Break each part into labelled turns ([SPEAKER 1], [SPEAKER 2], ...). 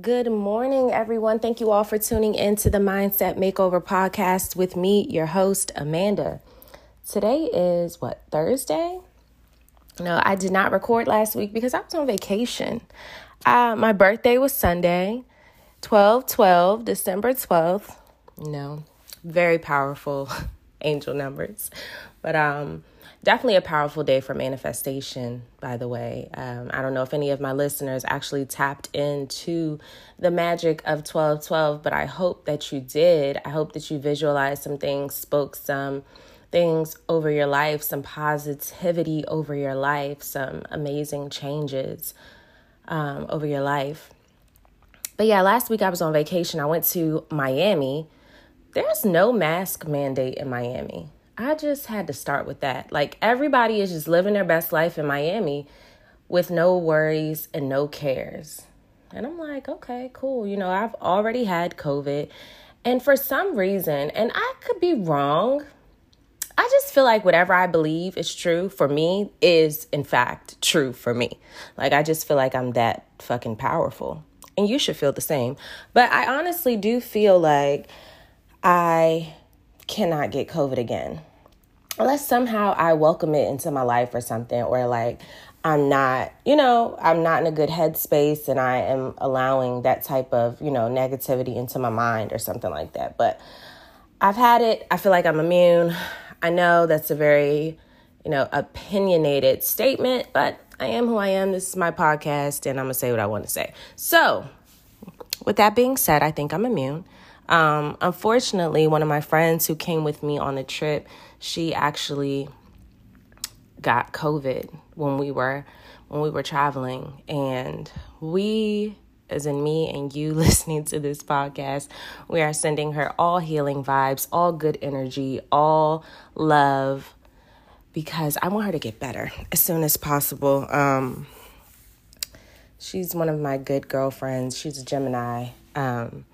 [SPEAKER 1] Good morning, everyone. Thank you all for tuning in to the Mindset Makeover podcast with me, your host, Amanda. Today is what, Thursday? No, I did not record last week because I was on vacation. Uh, my birthday was Sunday, 12 12, December 12th. No, very powerful angel numbers. But um, definitely a powerful day for manifestation, by the way. Um, I don't know if any of my listeners actually tapped into the magic of 1212, but I hope that you did. I hope that you visualized some things, spoke some things over your life, some positivity over your life, some amazing changes um, over your life. But yeah, last week I was on vacation. I went to Miami. There's no mask mandate in Miami. I just had to start with that. Like everybody is just living their best life in Miami with no worries and no cares. And I'm like, okay, cool. You know, I've already had COVID. And for some reason, and I could be wrong, I just feel like whatever I believe is true for me is, in fact, true for me. Like, I just feel like I'm that fucking powerful. And you should feel the same. But I honestly do feel like I cannot get COVID again unless somehow I welcome it into my life or something, or like I'm not, you know, I'm not in a good headspace and I am allowing that type of, you know, negativity into my mind or something like that. But I've had it. I feel like I'm immune. I know that's a very, you know, opinionated statement, but I am who I am. This is my podcast and I'm going to say what I want to say. So, with that being said, I think I'm immune. Um, unfortunately, one of my friends who came with me on the trip, she actually got COVID when we were when we were traveling, and we, as in me and you listening to this podcast, we are sending her all healing vibes, all good energy, all love, because I want her to get better as soon as possible. Um, she's one of my good girlfriends. She's a Gemini. Um,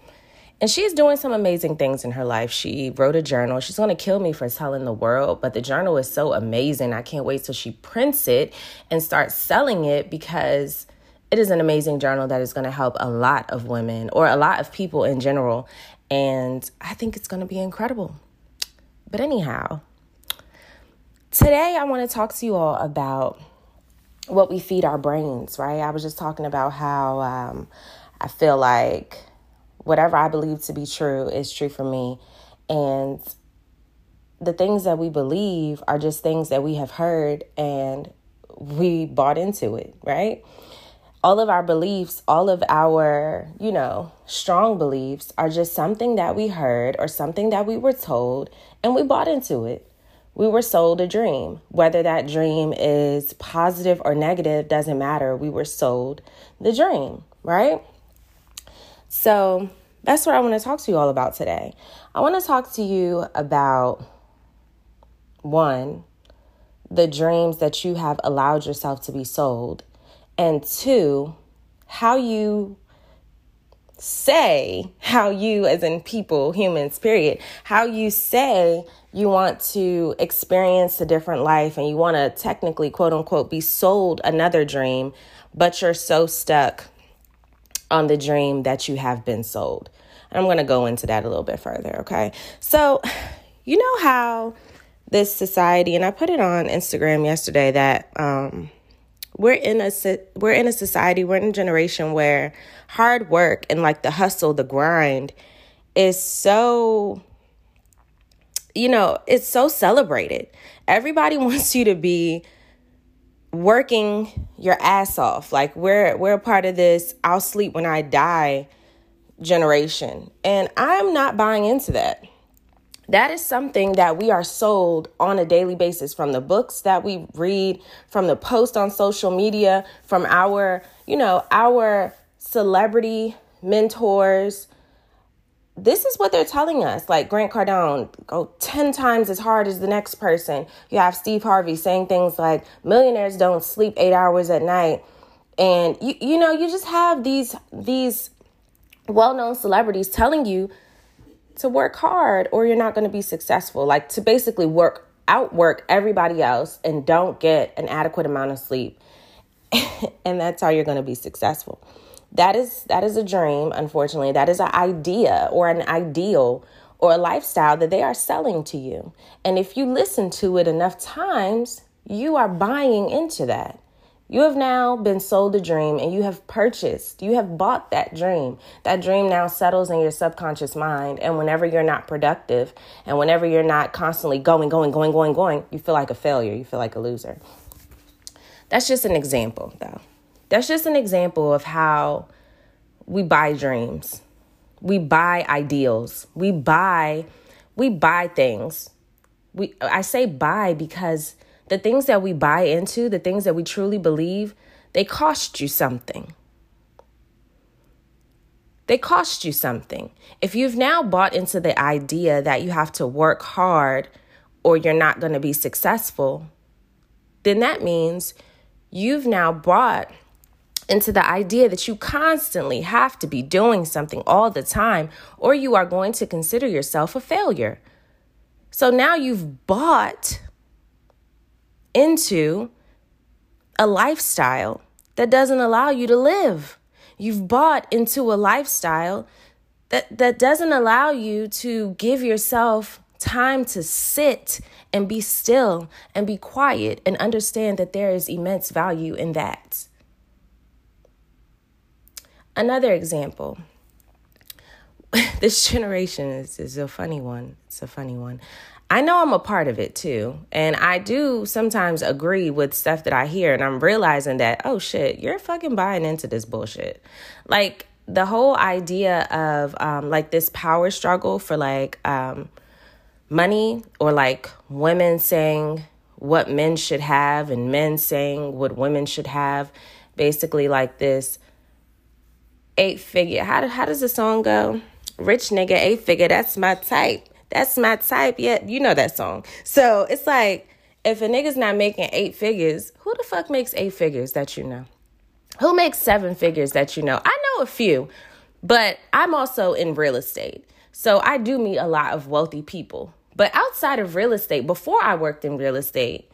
[SPEAKER 1] and she's doing some amazing things in her life. She wrote a journal. She's going to kill me for telling the world, but the journal is so amazing. I can't wait till she prints it and starts selling it because it is an amazing journal that is going to help a lot of women or a lot of people in general. And I think it's going to be incredible. But anyhow, today I want to talk to you all about what we feed our brains, right? I was just talking about how um, I feel like whatever I believe to be true is true for me. And the things that we believe are just things that we have heard and we bought into it, right? All of our beliefs, all of our, you know, strong beliefs are just something that we heard or something that we were told and we bought into it. We were sold a dream. Whether that dream is positive or negative doesn't matter. We were sold the dream, right? So that's what I want to talk to you all about today. I want to talk to you about one, the dreams that you have allowed yourself to be sold, and two, how you say how you as in people humans period how you say you want to experience a different life and you want to technically quote unquote be sold another dream but you're so stuck on the dream that you have been sold. And I'm going to go into that a little bit further, okay? So, you know how this society and I put it on Instagram yesterday that um we're in a we're in a society, we're in a generation where hard work and like the hustle, the grind is so you know, it's so celebrated. Everybody wants you to be working your ass off. Like we're we're a part of this I'll sleep when I die generation. And I'm not buying into that. That is something that we are sold on a daily basis from the books that we read, from the post on social media, from our, you know, our celebrity mentors, this is what they're telling us. Like Grant Cardone, go 10 times as hard as the next person. You have Steve Harvey saying things like millionaires don't sleep 8 hours at night. And you you know, you just have these these well-known celebrities telling you to work hard or you're not going to be successful. Like to basically work outwork everybody else and don't get an adequate amount of sleep. and that's how you're going to be successful. That is that is a dream, unfortunately. That is an idea or an ideal or a lifestyle that they are selling to you. And if you listen to it enough times, you are buying into that. You have now been sold a dream and you have purchased, you have bought that dream. That dream now settles in your subconscious mind. And whenever you're not productive and whenever you're not constantly going, going, going, going, going, you feel like a failure. You feel like a loser. That's just an example, though. That's just an example of how we buy dreams. We buy ideals. We buy we buy things. We I say buy because the things that we buy into, the things that we truly believe, they cost you something. They cost you something. If you've now bought into the idea that you have to work hard or you're not going to be successful, then that means you've now bought into the idea that you constantly have to be doing something all the time or you are going to consider yourself a failure. So now you've bought into a lifestyle that doesn't allow you to live. You've bought into a lifestyle that, that doesn't allow you to give yourself time to sit and be still and be quiet and understand that there is immense value in that. Another example this generation is, is a funny one. It's a funny one. I know I'm a part of it too. And I do sometimes agree with stuff that I hear. And I'm realizing that, oh shit, you're fucking buying into this bullshit. Like the whole idea of um, like this power struggle for like um, money or like women saying what men should have and men saying what women should have. Basically, like this eight figure. How, how does the song go? Rich nigga, eight figure, that's my type that's my type. Yeah, you know that song. So it's like if a nigga's not making eight figures, who the fuck makes eight figures that you know? Who makes seven figures that you know? I know a few, but I'm also in real estate. So I do meet a lot of wealthy people. But outside of real estate, before I worked in real estate,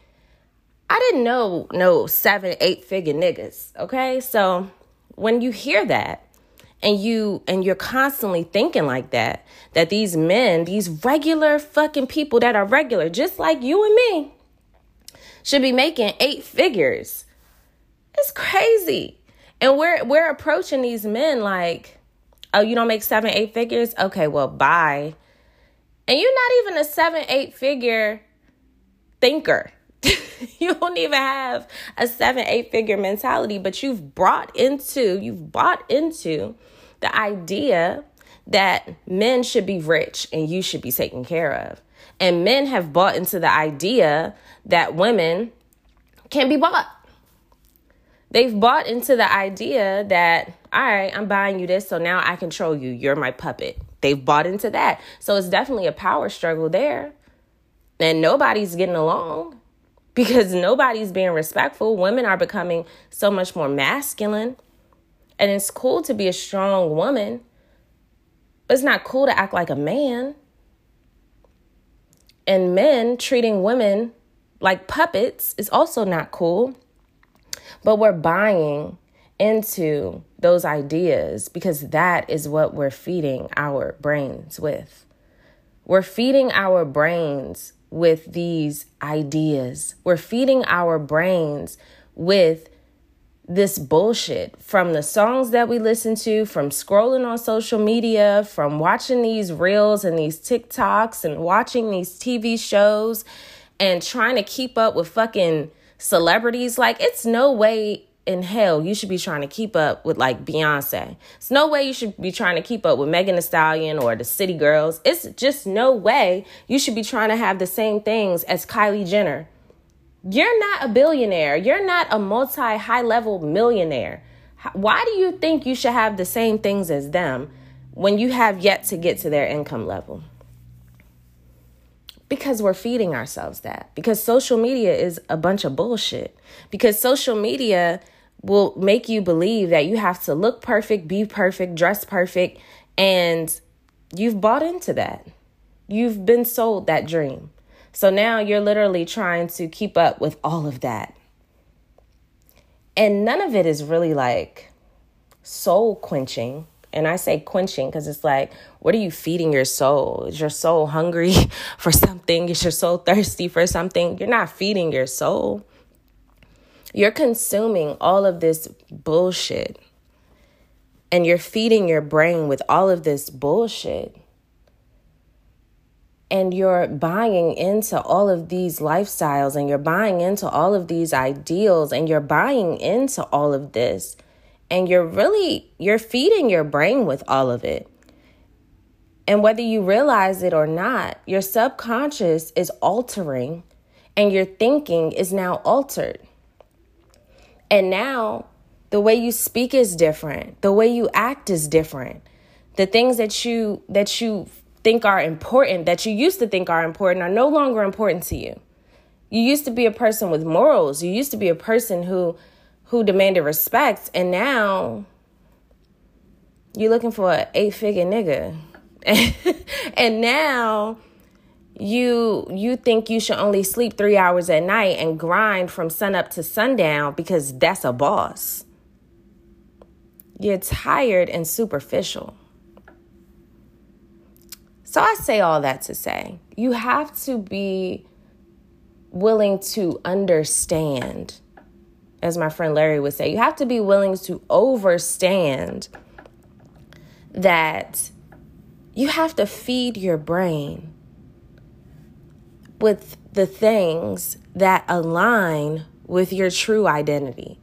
[SPEAKER 1] I didn't know no seven, eight figure niggas. Okay. So when you hear that, and you and you're constantly thinking like that that these men these regular fucking people that are regular just like you and me should be making eight figures. It's crazy. And we're we're approaching these men like oh you don't make seven eight figures? Okay well bye. And you're not even a seven eight figure thinker. You don't even have a seven eight figure mentality but you've brought into you've bought into the idea that men should be rich and you should be taken care of. And men have bought into the idea that women can be bought. They've bought into the idea that, all right, I'm buying you this, so now I control you. You're my puppet. They've bought into that. So it's definitely a power struggle there. And nobody's getting along because nobody's being respectful. Women are becoming so much more masculine. And it's cool to be a strong woman, but it's not cool to act like a man. And men treating women like puppets is also not cool. But we're buying into those ideas because that is what we're feeding our brains with. We're feeding our brains with these ideas. We're feeding our brains with this bullshit from the songs that we listen to, from scrolling on social media, from watching these reels and these TikToks and watching these TV shows and trying to keep up with fucking celebrities. Like, it's no way in hell you should be trying to keep up with like Beyonce. It's no way you should be trying to keep up with Megan Thee Stallion or the City Girls. It's just no way you should be trying to have the same things as Kylie Jenner you're not a billionaire. You're not a multi high level millionaire. Why do you think you should have the same things as them when you have yet to get to their income level? Because we're feeding ourselves that. Because social media is a bunch of bullshit. Because social media will make you believe that you have to look perfect, be perfect, dress perfect, and you've bought into that. You've been sold that dream. So now you're literally trying to keep up with all of that. And none of it is really like soul quenching. And I say quenching because it's like, what are you feeding your soul? Is your soul hungry for something? Is your soul thirsty for something? You're not feeding your soul. You're consuming all of this bullshit. And you're feeding your brain with all of this bullshit and you're buying into all of these lifestyles and you're buying into all of these ideals and you're buying into all of this and you're really you're feeding your brain with all of it. And whether you realize it or not your subconscious is altering and your thinking is now altered. And now the way you speak is different. The way you act is different. The things that you that you think are important, that you used to think are important, are no longer important to you. You used to be a person with morals. You used to be a person who who demanded respect, and now you're looking for an eight figure nigga. and now you you think you should only sleep three hours at night and grind from sunup to sundown because that's a boss. You're tired and superficial. So I say all that to say you have to be willing to understand, as my friend Larry would say, you have to be willing to overstand that you have to feed your brain with the things that align with your true identity,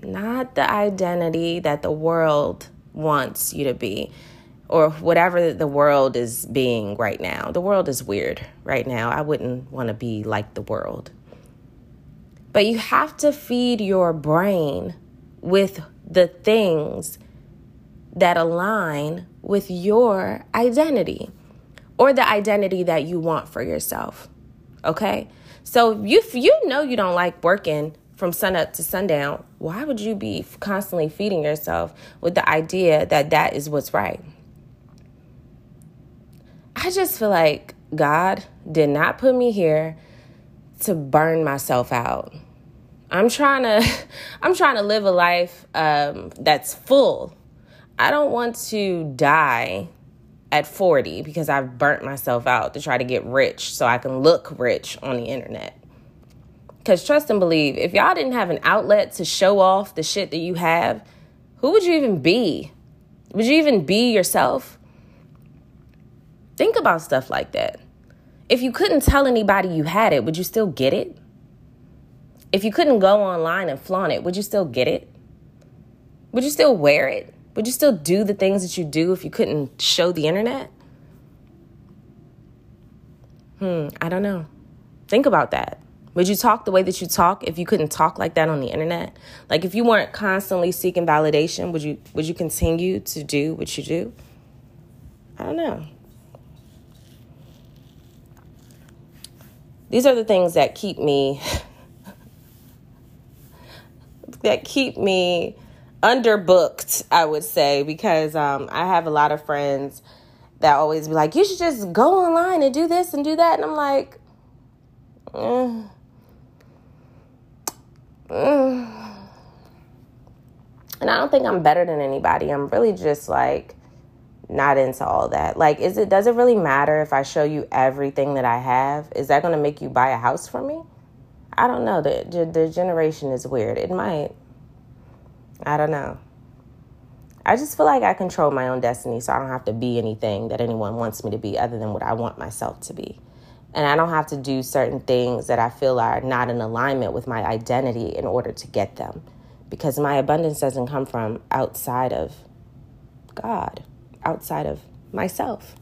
[SPEAKER 1] not the identity that the world wants you to be or whatever the world is being right now. The world is weird right now. I wouldn't want to be like the world. But you have to feed your brain with the things that align with your identity or the identity that you want for yourself. Okay? So if you know you don't like working from sunup to sundown, why would you be constantly feeding yourself with the idea that that is what's right? I just feel like God did not put me here to burn myself out. I'm trying to I'm trying to live a life um, that's full. I don't want to die at 40 because I've burnt myself out to try to get rich so I can look rich on the internet. Because trust and believe, if y'all didn't have an outlet to show off the shit that you have, who would you even be? Would you even be yourself? Think about stuff like that. If you couldn't tell anybody you had it, would you still get it? If you couldn't go online and flaunt it, would you still get it? Would you still wear it? Would you still do the things that you do if you couldn't show the internet? Hmm, I don't know. Think about that. Would you talk the way that you talk if you couldn't talk like that on the internet? Like if you weren't constantly seeking validation, would you would you continue to do what you do? I don't know. These are the things that keep me that keep me underbooked, I would say, because um, I have a lot of friends that always be like, you should just go online and do this and do that. And I'm like, mm. Mm. and I don't think I'm better than anybody. I'm really just like, not into all that. Like, is it does it really matter if I show you everything that I have? Is that going to make you buy a house for me? I don't know. The the generation is weird. It might. I don't know. I just feel like I control my own destiny, so I don't have to be anything that anyone wants me to be other than what I want myself to be. And I don't have to do certain things that I feel are not in alignment with my identity in order to get them. Because my abundance doesn't come from outside of God outside of myself.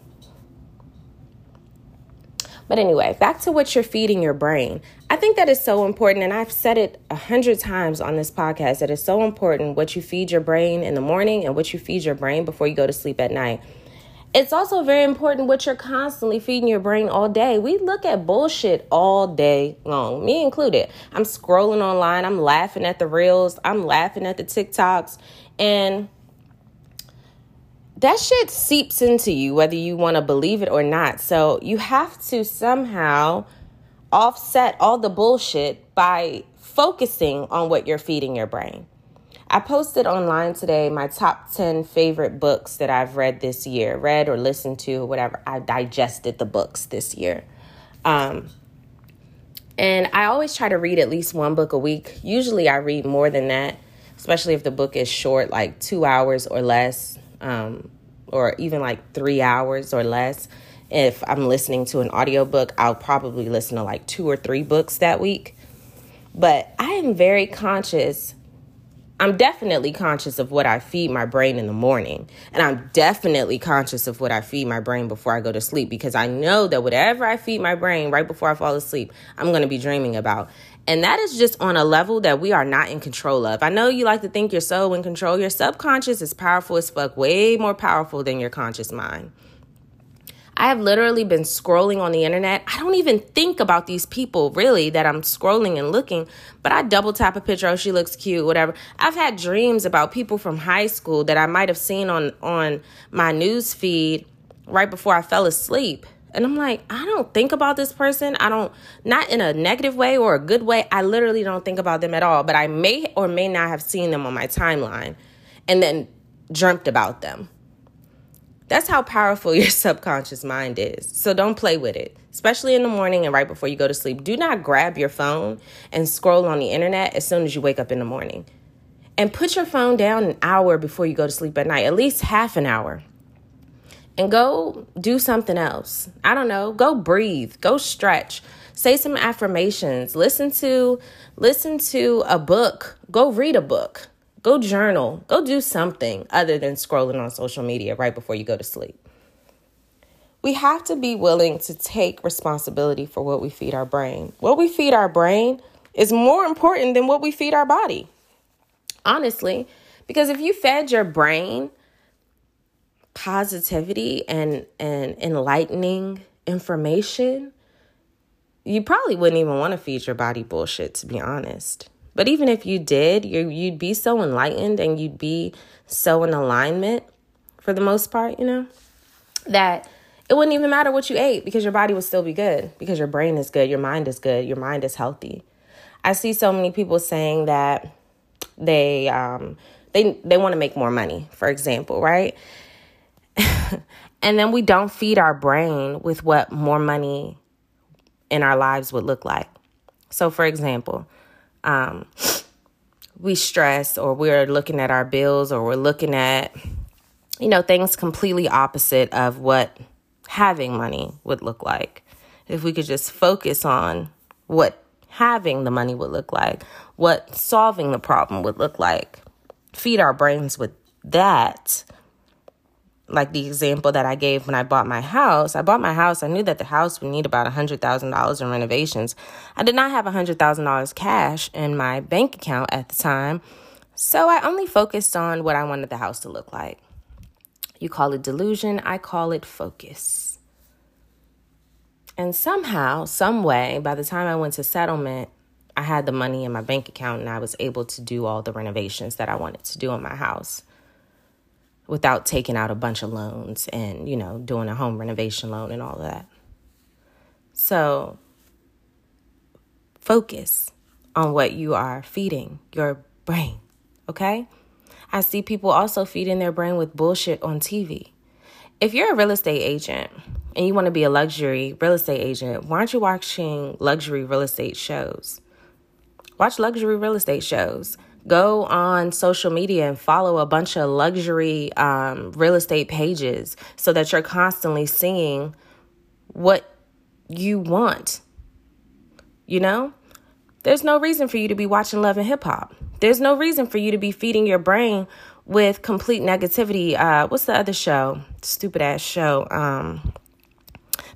[SPEAKER 1] But anyway, back to what you're feeding your brain. I think that is so important, and I've said it a hundred times on this podcast that it's so important what you feed your brain in the morning and what you feed your brain before you go to sleep at night. It's also very important what you're constantly feeding your brain all day. We look at bullshit all day long, me included. I'm scrolling online, I'm laughing at the reels, I'm laughing at the TikToks, and that shit seeps into you, whether you want to believe it or not. So you have to somehow offset all the bullshit by focusing on what you're feeding your brain. I posted online today my top 10 favorite books that I've read this year, read or listened to, whatever. I digested the books this year. Um, and I always try to read at least one book a week. Usually I read more than that, especially if the book is short, like two hours or less, um, or even like three hours or less. If I'm listening to an audiobook, I'll probably listen to like two or three books that week. But I am very conscious I'm definitely conscious of what I feed my brain in the morning. And I'm definitely conscious of what I feed my brain before I go to sleep because I know that whatever I feed my brain right before I fall asleep, I'm going to be dreaming about. And that is just on a level that we are not in control of. I know you like to think you're so in control. Your subconscious is powerful as fuck, way more powerful than your conscious mind. I have literally been scrolling on the internet. I don't even think about these people really that I'm scrolling and looking, but I double tap a picture. Oh, she looks cute, whatever. I've had dreams about people from high school that I might have seen on on my news feed right before I fell asleep. And I'm like, I don't think about this person. I don't, not in a negative way or a good way. I literally don't think about them at all. But I may or may not have seen them on my timeline and then dreamt about them. That's how powerful your subconscious mind is. So don't play with it, especially in the morning and right before you go to sleep. Do not grab your phone and scroll on the internet as soon as you wake up in the morning. And put your phone down an hour before you go to sleep at night, at least half an hour. And go do something else. I don't know, go breathe, go stretch, say some affirmations, listen to listen to a book, go read a book. Go journal. Go do something other than scrolling on social media right before you go to sleep. We have to be willing to take responsibility for what we feed our brain. What we feed our brain is more important than what we feed our body. Honestly, because if you fed your brain positivity and and enlightening information, you probably wouldn't even want to feed your body bullshit to be honest. But even if you did, you you'd be so enlightened and you'd be so in alignment for the most part, you know, that it wouldn't even matter what you ate because your body would still be good because your brain is good, your mind is good, your mind is healthy. I see so many people saying that they um they they want to make more money, for example, right? and then we don't feed our brain with what more money in our lives would look like. So for example, um, we stress or we're looking at our bills or we're looking at, you know, things completely opposite of what having money would look like. If we could just focus on what having the money would look like, what solving the problem would look like, feed our brains with that like the example that I gave when I bought my house. I bought my house. I knew that the house would need about $100,000 in renovations. I did not have $100,000 cash in my bank account at the time. So I only focused on what I wanted the house to look like. You call it delusion, I call it focus. And somehow, some way, by the time I went to settlement, I had the money in my bank account and I was able to do all the renovations that I wanted to do in my house without taking out a bunch of loans and, you know, doing a home renovation loan and all that. So focus on what you are feeding your brain, okay? I see people also feeding their brain with bullshit on TV. If you're a real estate agent and you want to be a luxury real estate agent, why aren't you watching luxury real estate shows? Watch luxury real estate shows go on social media and follow a bunch of luxury um, real estate pages so that you're constantly seeing what you want. You know, there's no reason for you to be watching Love and Hip Hop. There's no reason for you to be feeding your brain with complete negativity. Uh, what's the other show? Stupid ass show. Um,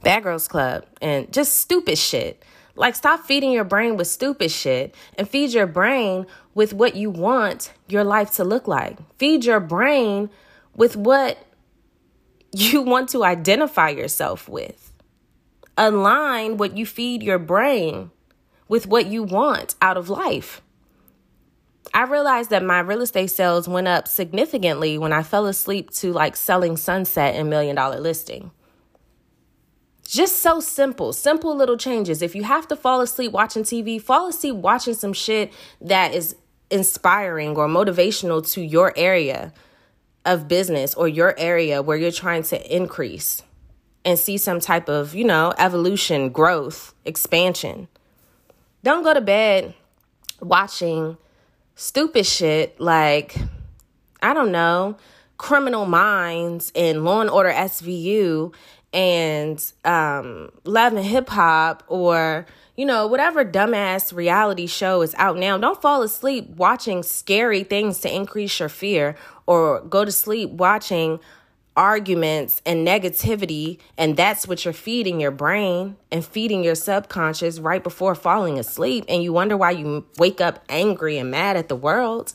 [SPEAKER 1] Bad Girls Club and just stupid shit. Like, stop feeding your brain with stupid shit and feed your brain with what you want your life to look like. Feed your brain with what you want to identify yourself with. Align what you feed your brain with what you want out of life. I realized that my real estate sales went up significantly when I fell asleep to like selling sunset and million dollar listing. Just so simple, simple little changes. If you have to fall asleep watching TV, fall asleep watching some shit that is inspiring or motivational to your area of business or your area where you're trying to increase and see some type of, you know, evolution, growth, expansion. Don't go to bed watching stupid shit like, I don't know, Criminal Minds and Law and Order SVU and um, Love and Hip Hop or you know, whatever dumbass reality show is out now, don't fall asleep watching scary things to increase your fear or go to sleep watching arguments and negativity. And that's what you're feeding your brain and feeding your subconscious right before falling asleep. And you wonder why you wake up angry and mad at the world.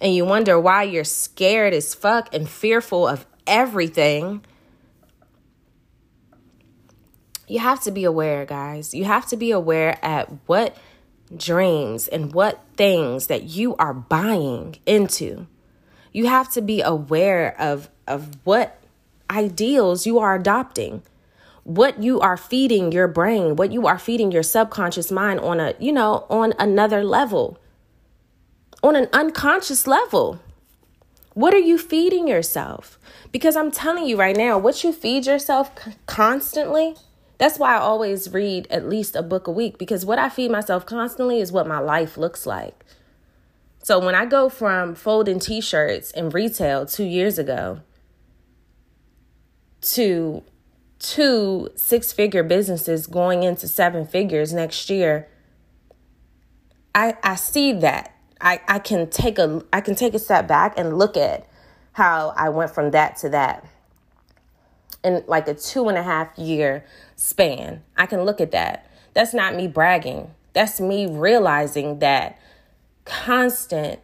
[SPEAKER 1] And you wonder why you're scared as fuck and fearful of everything you have to be aware, guys. You have to be aware at what dreams and what things that you are buying into. You have to be aware of of what ideals you are adopting. What you are feeding your brain, what you are feeding your subconscious mind on a, you know, on another level. On an unconscious level. What are you feeding yourself? Because I'm telling you right now, what you feed yourself constantly that's why I always read at least a book a week because what I feed myself constantly is what my life looks like. So when I go from folding t shirts in retail two years ago to two six figure businesses going into seven figures next year, I, I see that. I, I can take a I can take a step back and look at how I went from that to that in like a two and a half year span. I can look at that. That's not me bragging. That's me realizing that constant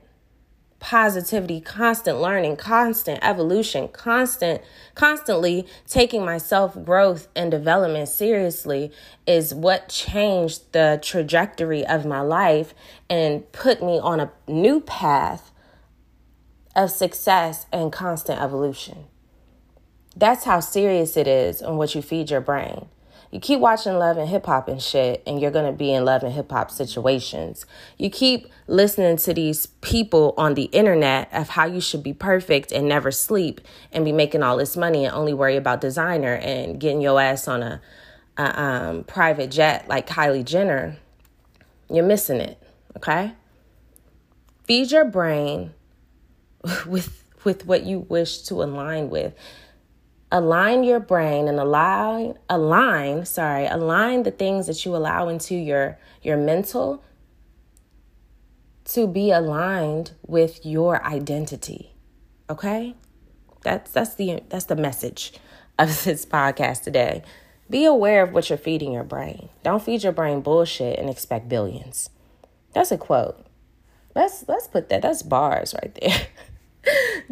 [SPEAKER 1] positivity, constant learning, constant evolution, constant constantly taking my self-growth and development seriously is what changed the trajectory of my life and put me on a new path of success and constant evolution. That's how serious it is on what you feed your brain. You keep watching love and hip hop and shit, and you're gonna be in love and hip hop situations. You keep listening to these people on the internet of how you should be perfect and never sleep and be making all this money and only worry about designer and getting your ass on a, a um, private jet like Kylie Jenner. You're missing it, okay? Feed your brain with with what you wish to align with align your brain and align align sorry align the things that you allow into your your mental to be aligned with your identity okay? That's that's the that's the message of this podcast today. Be aware of what you're feeding your brain. Don't feed your brain bullshit and expect billions. That's a quote. Let's let's put that that's bars right there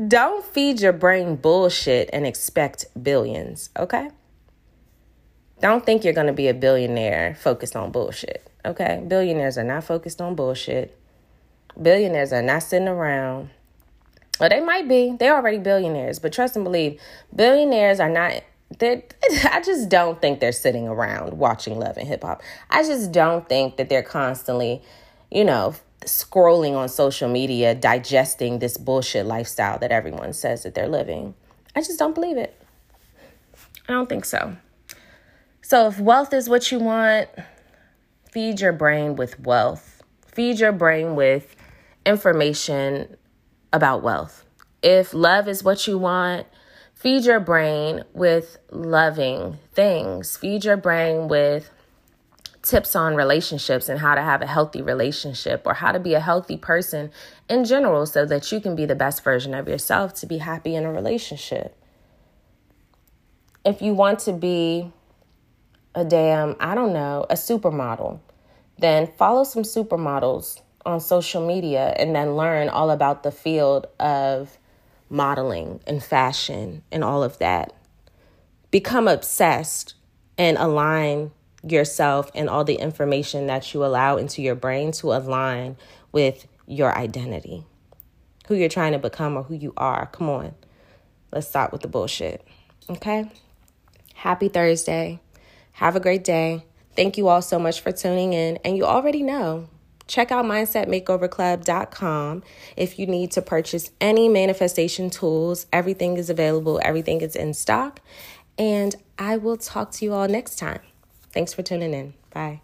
[SPEAKER 1] Don't feed your brain bullshit and expect billions, okay? Don't think you're going to be a billionaire focused on bullshit, okay? Billionaires are not focused on bullshit. Billionaires are not sitting around. Well, they might be. They're already billionaires, but trust and believe, billionaires are not they I just don't think they're sitting around watching Love and Hip Hop. I just don't think that they're constantly, you know, scrolling on social media, digesting this bullshit lifestyle that everyone says that they're living. I just don't believe it. I don't think so. So, if wealth is what you want, feed your brain with wealth. Feed your brain with information about wealth. If love is what you want, feed your brain with loving things. Feed your brain with tips on relationships and how to have a healthy relationship or how to be a healthy person in general so that you can be the best version of yourself to be happy in a relationship. If you want to be a damn, I don't know, a supermodel, then follow some supermodels on social media and then learn all about the field of modeling and fashion and all of that. Become obsessed and align yourself and all the information that you allow into your brain to align with your identity, who you're trying to become or who you are. Come on, let's stop with the bullshit. Okay? Happy Thursday. Have a great day. Thank you all so much for tuning in. And you already know check out mindsetmakeoverclub.com if you need to purchase any manifestation tools. Everything is available, everything is in stock. And I will talk to you all next time. Thanks for tuning in. Bye.